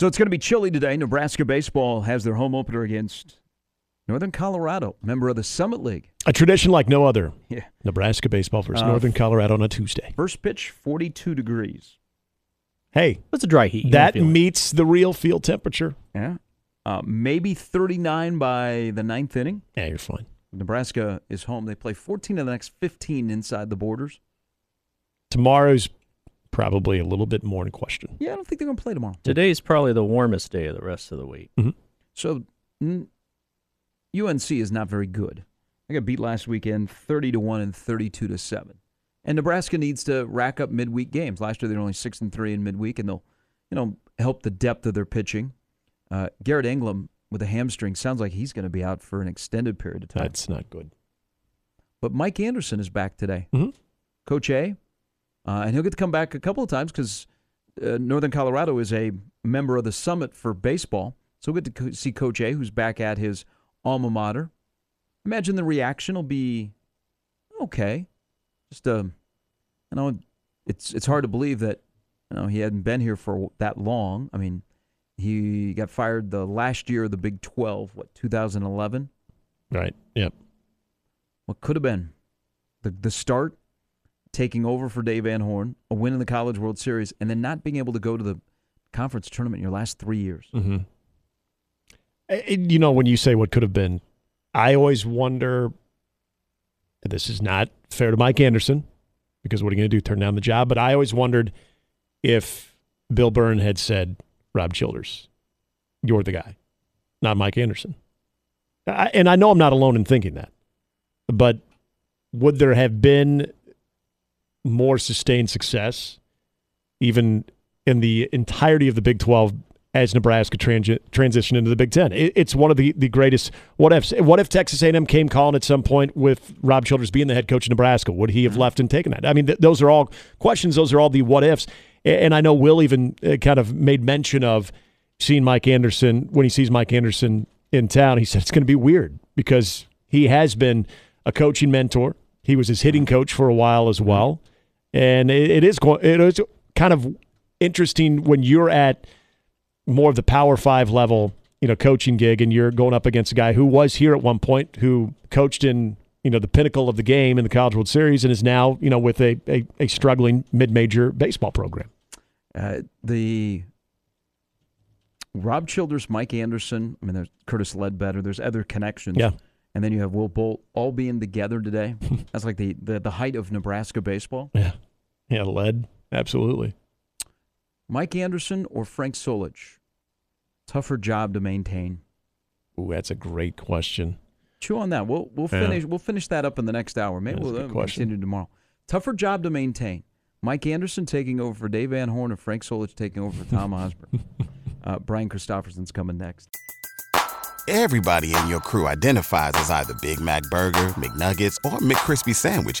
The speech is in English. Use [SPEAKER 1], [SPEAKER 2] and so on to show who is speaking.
[SPEAKER 1] So it's going to be chilly today. Nebraska baseball has their home opener against Northern Colorado, member of the Summit League.
[SPEAKER 2] A tradition like no other.
[SPEAKER 1] Yeah.
[SPEAKER 2] Nebraska baseball versus
[SPEAKER 1] Uh,
[SPEAKER 2] Northern Colorado on a Tuesday.
[SPEAKER 1] First pitch, 42 degrees.
[SPEAKER 2] Hey,
[SPEAKER 3] It's a dry heat.
[SPEAKER 2] That
[SPEAKER 3] don't feel it.
[SPEAKER 2] meets the real field temperature.
[SPEAKER 1] Yeah. Uh, maybe 39 by the ninth inning.
[SPEAKER 2] Yeah, you're fine.
[SPEAKER 1] Nebraska is home. They play 14 of the next 15 inside the borders.
[SPEAKER 2] Tomorrow's probably a little bit more in question.
[SPEAKER 1] Yeah, I don't think they're going to play tomorrow.
[SPEAKER 3] Today's probably the warmest day of the rest of the week.
[SPEAKER 1] So n- UNC is not very good. I got beat last weekend 30 to 1 and 32 to 7. And Nebraska needs to rack up midweek games. Last year they were only 6 and 3 in midweek and they'll, you know, help the depth of their pitching. Uh, Garrett England with a hamstring sounds like he's going to be out for an extended period of time.
[SPEAKER 2] That's not good.
[SPEAKER 1] But Mike Anderson is back today.
[SPEAKER 2] Mhm.
[SPEAKER 1] Coach A. Uh, and he'll get to come back a couple of times because uh, Northern Colorado is a member of the Summit for baseball. So we'll get to co- see Coach A, who's back at his alma mater. Imagine the reaction will be okay. Just, uh, you know, it's it's hard to believe that, you know, he hadn't been here for that long. I mean, he got fired the last year of the Big 12, what, 2011?
[SPEAKER 2] Right. Yep.
[SPEAKER 1] what could have been the the start taking over for Dave Van Horn, a win in the College World Series, and then not being able to go to the conference tournament in your last three years.
[SPEAKER 2] Mm-hmm. You know, when you say what could have been, I always wonder. This is not fair to Mike Anderson because what are you going to do? Turn down the job? But I always wondered if Bill Byrne had said, "Rob Childress, you're the guy, not Mike Anderson." I, and I know I'm not alone in thinking that, but would there have been more sustained success, even in the entirety of the Big 12 as Nebraska transi- transitioned into the Big 10. It, it's one of the, the greatest what ifs. What if Texas A&M came calling at some point with Rob Childress being the head coach of Nebraska? Would he have left and taken that? I mean, th- those are all questions. Those are all the what ifs. A- And I know Will even uh, kind of made mention of seeing Mike Anderson when he sees Mike Anderson in town. He said it's going to be weird because he has been a coaching mentor. He was his hitting coach for a while as well, and it, it is it is kind of interesting when you're at more of the Power Five level, you know, coaching gig, and you're going up against a guy who was here at one point, who coached in you know the pinnacle of the game in the College World Series, and is now you know with a a, a struggling mid-major baseball program.
[SPEAKER 1] Uh, the Rob Childress, Mike Anderson, I mean, there's Curtis Ledbetter, there's other connections.
[SPEAKER 2] Yeah.
[SPEAKER 1] And then you have Will Bolt all being together today. That's like the, the, the height of Nebraska baseball.
[SPEAKER 2] Yeah, yeah, lead, absolutely.
[SPEAKER 1] Mike Anderson or Frank Solich? Tougher job to maintain.
[SPEAKER 2] Ooh, that's a great question.
[SPEAKER 1] Chew on that. We'll we'll
[SPEAKER 2] Yeah.
[SPEAKER 1] finish we'll finish that up in the next hour. Maybe
[SPEAKER 2] That's
[SPEAKER 1] we'll,
[SPEAKER 2] good
[SPEAKER 1] uh,
[SPEAKER 2] question.
[SPEAKER 1] continue tomorrow. Tougher job to maintain. Mike Anderson taking over for Dave Van Horn and Frank Solich taking over for Tom Osborne. uh, Brian Christopherson's coming next.
[SPEAKER 4] Everybody in your crew identifies as either Big Mac Burger, McNuggets, or McCrispy Sandwich.